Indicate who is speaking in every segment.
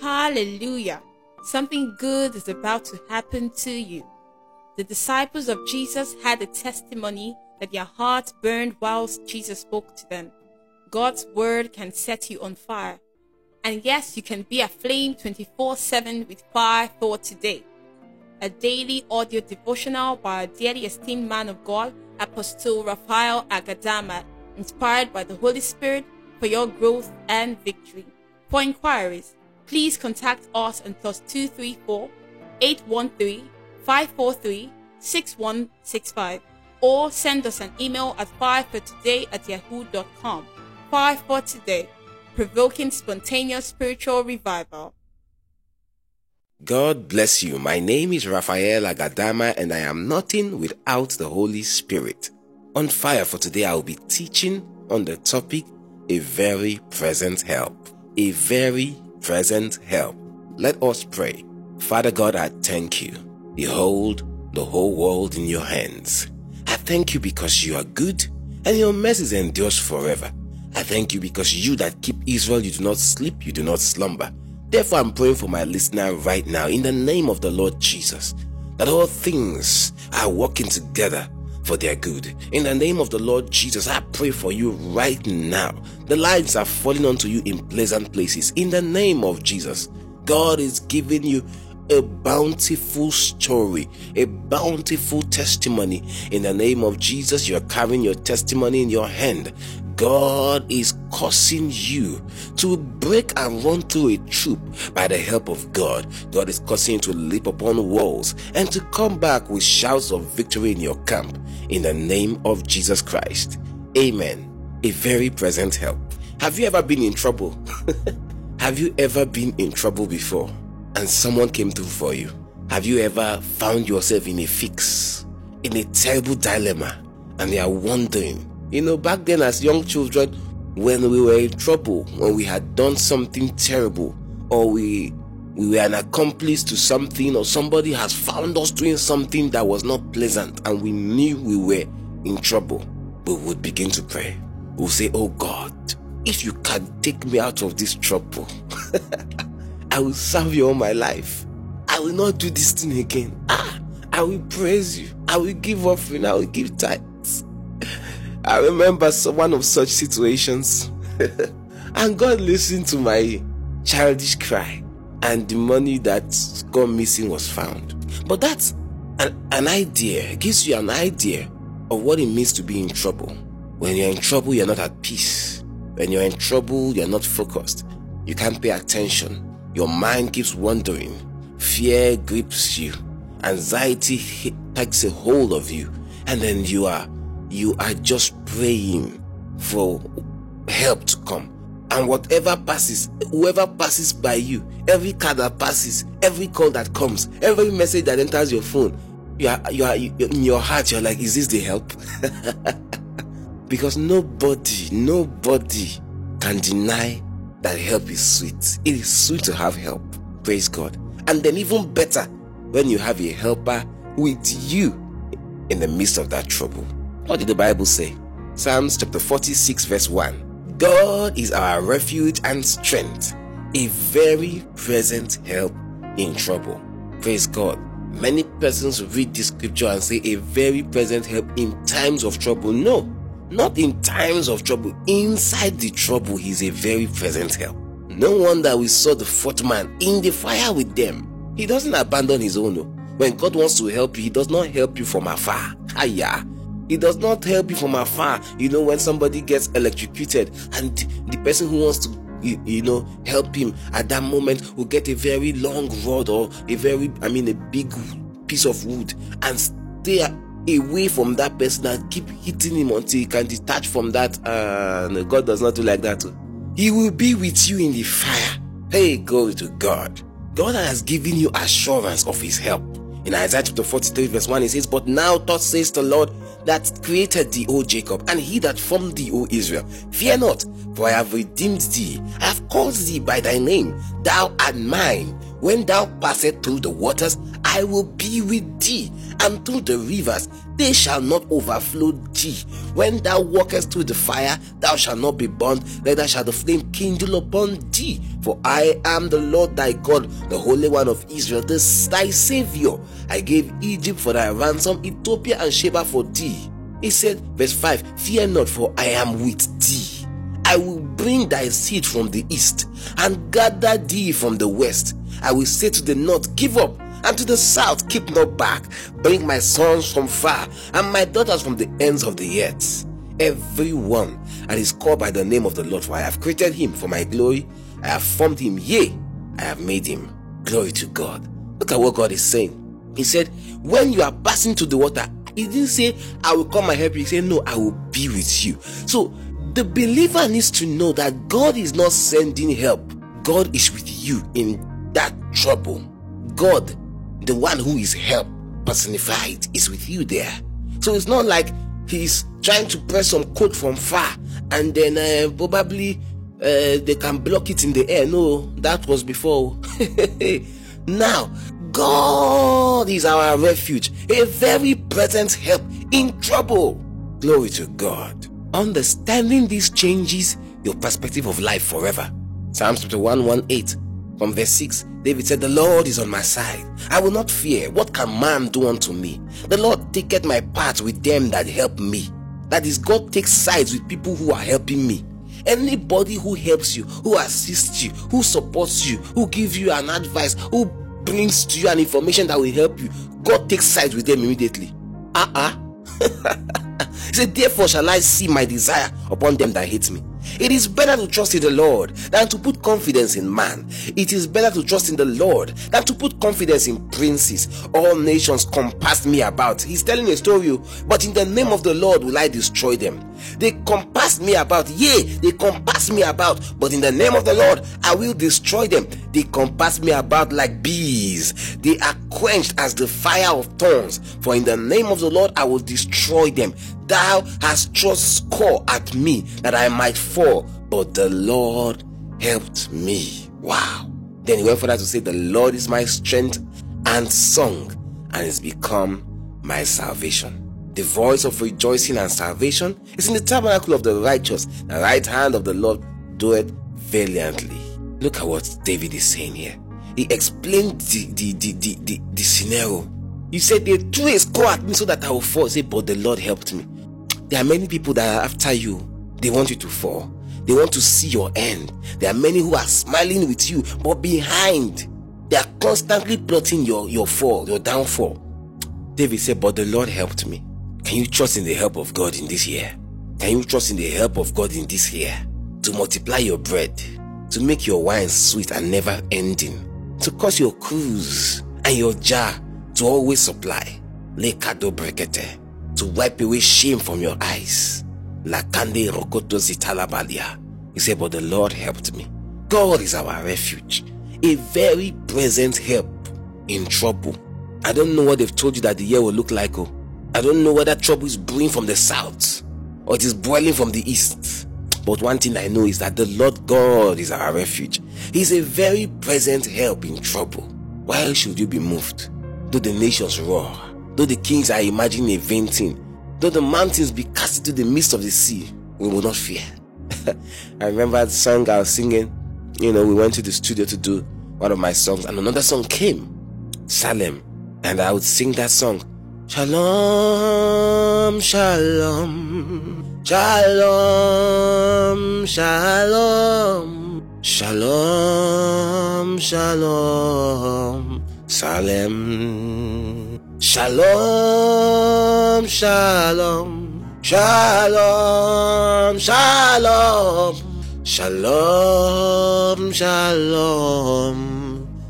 Speaker 1: Hallelujah! Something good is about to happen to you. The disciples of Jesus had a testimony that their hearts burned whilst Jesus spoke to them. God's word can set you on fire. And yes, you can be aflame 24 7 with fire for today. A daily audio devotional by a dearly esteemed man of God, Apostle Raphael Agadama, inspired by the Holy Spirit for your growth and victory. For inquiries, please contact us on plus 234 813 543 6165 or send us an email at fire for today at yahoo.com. fire for today, provoking spontaneous spiritual revival.
Speaker 2: God bless you. My name is Raphael Agadama and I am nothing without the Holy Spirit. On fire for today, I will be teaching on the topic a very present help. A very present help. Let us pray. Father God, I thank you. Behold the whole world in your hands. I thank you because you are good and your mercy endures forever. I thank you because you that keep Israel, you do not sleep, you do not slumber. Therefore, I'm praying for my listener right now in the name of the Lord Jesus that all things are working together for their good. In the name of the Lord Jesus, I pray for you right now. The lives are falling onto you in pleasant places. In the name of Jesus, God is giving you a bountiful story, a bountiful testimony. In the name of Jesus, you're carrying your testimony in your hand. God is causing you to break and run through a troop by the help of God. God is causing you to leap upon walls and to come back with shouts of victory in your camp. In the name of Jesus Christ. Amen. A very present help. Have you ever been in trouble? Have you ever been in trouble before and someone came through for you? Have you ever found yourself in a fix, in a terrible dilemma, and you are wondering, you know, back then as young children, when we were in trouble, when we had done something terrible, or we we were an accomplice to something, or somebody has found us doing something that was not pleasant, and we knew we were in trouble, we would begin to pray. We'll say, Oh God, if you can take me out of this trouble, I will serve you all my life. I will not do this thing again. Ah, I will praise you. I will give offering. I will give tithes. I remember one of such situations. and God listened to my childish cry, and the money that gone missing was found. But that's an, an idea, it gives you an idea of what it means to be in trouble. When you're in trouble, you're not at peace. When you're in trouble, you're not focused. You can't pay attention. Your mind keeps wandering. Fear grips you. Anxiety takes a hold of you. And then you are you are just praying for help to come. And whatever passes, whoever passes by you, every car that passes, every call that comes, every message that enters your phone, you are, you are in your heart, you're like, is this the help? because nobody, nobody can deny that help is sweet. It is sweet to have help. Praise God. And then even better when you have a helper with you in the midst of that trouble. What did the Bible say? Psalms chapter 46, verse 1. God is our refuge and strength, a very present help in trouble. Praise God. Many persons read this scripture and say a very present help in times of trouble. No, not in times of trouble. Inside the trouble, he's a very present help. No wonder we saw the fourth man in the fire with them. He doesn't abandon his own. Oh. When God wants to help you, he does not help you from afar. Hiya. It does not help you from afar. You know, when somebody gets electrocuted and the person who wants to you, know help him at that moment will get a very long rod or a very i mean a big piece of wood and stay away from that person and keep hitting him until he can detach from that uh no, god does not do like that he will be with you in the fire. Hey glory to god. God has given you assurance of his help. In Isaiah chapter 43, verse 1, he says, But now thus says the Lord that created thee, O Jacob, and he that formed thee, O Israel. Fear not, for I have redeemed thee. I have called thee by thy name. Thou art mine. When thou passest through the waters, I will be with thee, and through the rivers, they shall not overflow thee. When thou walkest through the fire, thou shalt not be burned, neither shall the flame kindle upon thee. For I am the Lord thy God, the Holy One of Israel, this thy Savior. I gave Egypt for thy ransom, Ethiopia and Sheba for thee. He said, verse 5 Fear not, for I am with thee. I will bring thy seed from the east and gather thee from the west. I will say to the north, Give up, and to the south, Keep not back. Bring my sons from far and my daughters from the ends of the earth. Every one that is called by the name of the Lord, for I have created him for my glory. I have formed him, yea, I have made him. Glory to God. Look at what God is saying. He said, When you are passing to the water, he didn't say, I will come and help you. He said, No, I will be with you. So the believer needs to know that God is not sending help, God is with you in that trouble. God, the one who is help personified, is with you there. So it's not like he's trying to press some code from far and then uh, probably uh, they can block it in the air. No, that was before. now, God is our refuge, a very present help in trouble. Glory to God. Understanding these changes your perspective of life forever. Psalms chapter 118 from verse 6, David said, The Lord is on my side. I will not fear. What can man do unto me? The Lord taketh my part with them that help me. That is, God takes sides with people who are helping me. Anybody who helps you, who assists you, who supports you, who gives you an advice, who brings to you an information that will help you, God takes sides with them immediately. Uh uh he said, Therefore shall I see my desire upon them that hate me. It is better to trust in the Lord than to put confidence in man. It is better to trust in the Lord than to put confidence in princes. All nations compassed me about. He's telling a story, but in the name of the Lord will I destroy them. They compass me about, yea, they compass me about, but in the name of the Lord I will destroy them. They compass me about like bees. They are quenched as the fire of thorns. For in the name of the Lord I will destroy them. Thou hast trust score at me that I might fall, but the Lord helped me. Wow. Then he went further to say, The Lord is my strength and song, and is become my salvation. The voice of rejoicing and salvation is in the tabernacle of the righteous. The right hand of the Lord doeth valiantly. Look at what David is saying here. He explained the, the, the, the, the, the scenario. He said, They threw a score at me so that I will fall. Say, but the Lord helped me. There are many people that are after you. They want you to fall. They want to see your end. There are many who are smiling with you, but behind, they are constantly plotting your, your fall, your downfall. David said, But the Lord helped me. Can you trust in the help of God in this year? Can you trust in the help of God in this year? To multiply your bread, to make your wine sweet and never ending, to cause your cruse and your jar to always supply. Brekete to wipe away shame from your eyes. Lakande rokoto zitalabalia. He said, but the Lord helped me. God is our refuge, a very present help in trouble. I don't know what they've told you that the year will look like. Oh, I don't know whether trouble is brewing from the south or it is boiling from the east. But one thing I know is that the Lord God is our refuge. He's a very present help in trouble. Why should you be moved? Do the nations roar? Though the kings are imagining a vain thing, though the mountains be cast into the midst of the sea, we will not fear. I remember the song I was singing. You know, we went to the studio to do one of my songs, and another song came, Salem, and I would sing that song. Shalom, shalom, shalom, shalom, shalom, shalom, Salem. Shalom, shalom, shalom, shalom, shalom, shalom,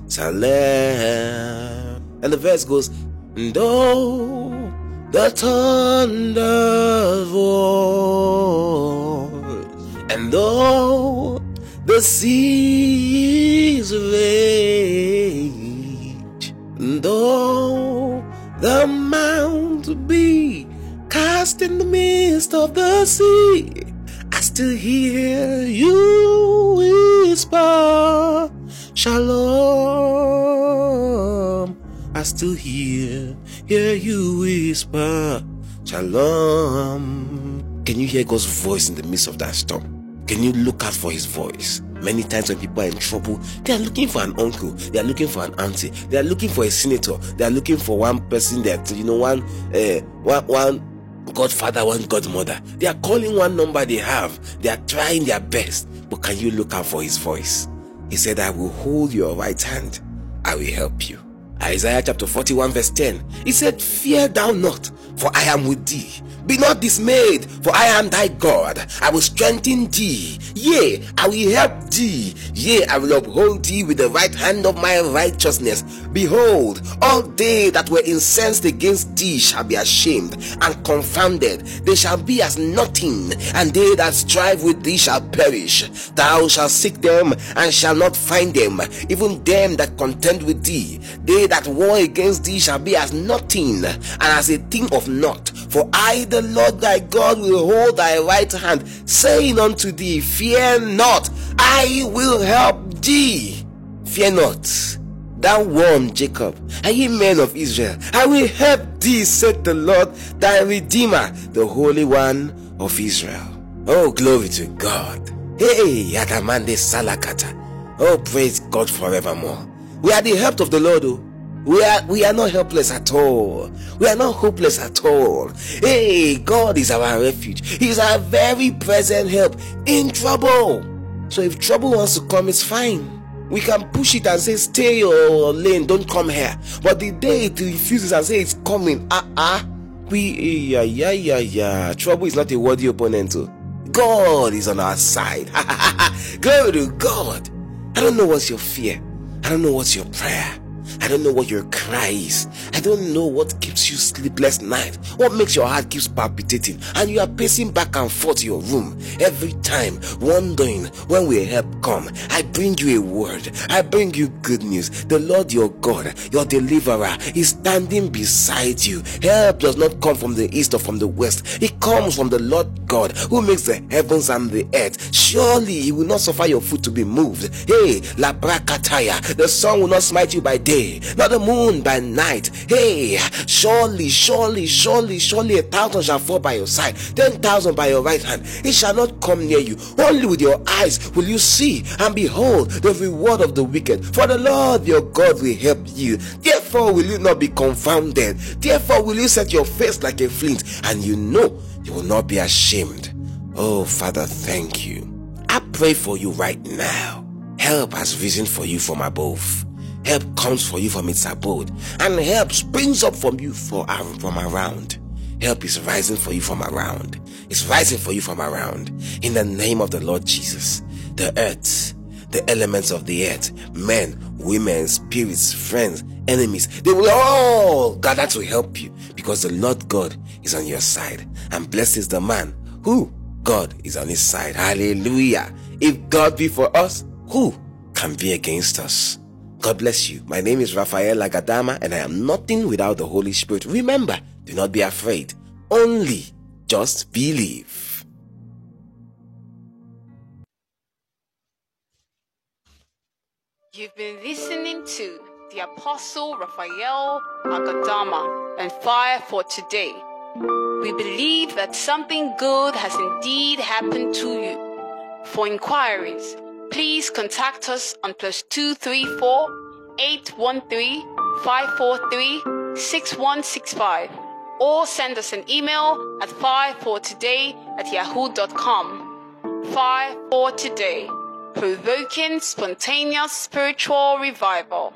Speaker 2: salem. And the verse goes, and oh, the thunder roars, and though the seas rage, and oh, the mount be cast in the midst of the sea. I still hear you whisper, Shalom. Still hear hear you whisper, Shalom. Can you hear God's voice in the midst of that storm? Can you look out for his voice? Many times when people are in trouble, they are looking for an uncle, they are looking for an auntie, they are looking for a senator, they are looking for one person that you know, one uh, one one godfather, one godmother. They are calling one number they have, they are trying their best. But can you look out for his voice? He said, I will hold your right hand, I will help you. Isaiah chapter 41, verse 10. He said, Fear thou not, for I am with thee. Be not dismayed, for I am thy God. I will strengthen thee. Yea, I will help thee. Yea, I will uphold thee with the right hand of my righteousness. Behold, all they that were incensed against thee shall be ashamed and confounded. They shall be as nothing, and they that strive with thee shall perish. Thou shalt seek them and shall not find them, even them that contend with thee. They that war against thee shall be as nothing, and as a thing of naught. For I, the Lord thy God, will hold thy right hand, saying unto thee, Fear not, I will help thee. Fear not. Thou warned Jacob, and ye men of Israel, I will help thee, said the Lord thy Redeemer, the Holy One of Israel. Oh, glory to God. Hey, Yatamande Salakata. Oh, praise God forevermore. We are the help of the Lord. Oh. We are we are not helpless at all. We are not hopeless at all. Hey, God is our refuge. He's our very present help in trouble. So if trouble wants to come, it's fine. We can push it and say, stay your lane, don't come here. But the day it refuses and say it's coming, ah uh ah, we yeah yeah yeah yeah. Trouble is not a worthy opponent. Too. God is on our side. Glory to God. I don't know what's your fear. I don't know what's your prayer. I don't know what your cry is. I don't know what keeps you sleepless night. What makes your heart keeps palpitating and you are pacing back and forth your room every time, wondering when will help come. I bring you a word. I bring you good news. The Lord your God, your deliverer, is standing beside you. Help does not come from the east or from the west. It comes from the Lord God who makes the heavens and the earth. Surely he will not suffer your foot to be moved. Hey, la brakataya. The sun will not smite you by day not the moon by night. Hey, surely, surely, surely, surely a thousand shall fall by your side, ten thousand by your right hand. It shall not come near you. Only with your eyes will you see and behold the reward of the wicked. For the Lord your God will help you. Therefore will you not be confounded. Therefore will you set your face like a flint, and you know you will not be ashamed. Oh, Father, thank you. I pray for you right now. Help has risen for you from above. Help comes for you from its abode, and help springs up from you for, from around. Help is rising for you from around. It's rising for you from around. In the name of the Lord Jesus, the earth, the elements of the earth, men, women, spirits, friends, enemies, they will all gather to help you because the Lord God is on your side. And blessed is the man who God is on his side. Hallelujah. If God be for us, who can be against us? God bless you. My name is Raphael Agadama and I am nothing without the Holy Spirit. Remember, do not be afraid. Only just believe.
Speaker 1: You've been listening to the Apostle Raphael Agadama and Fire for Today. We believe that something good has indeed happened to you. For inquiries, please contact us on plus 234 813 543 6165 or send us an email at firefortoday at yahoo.com. Fire for Today, provoking spontaneous spiritual revival.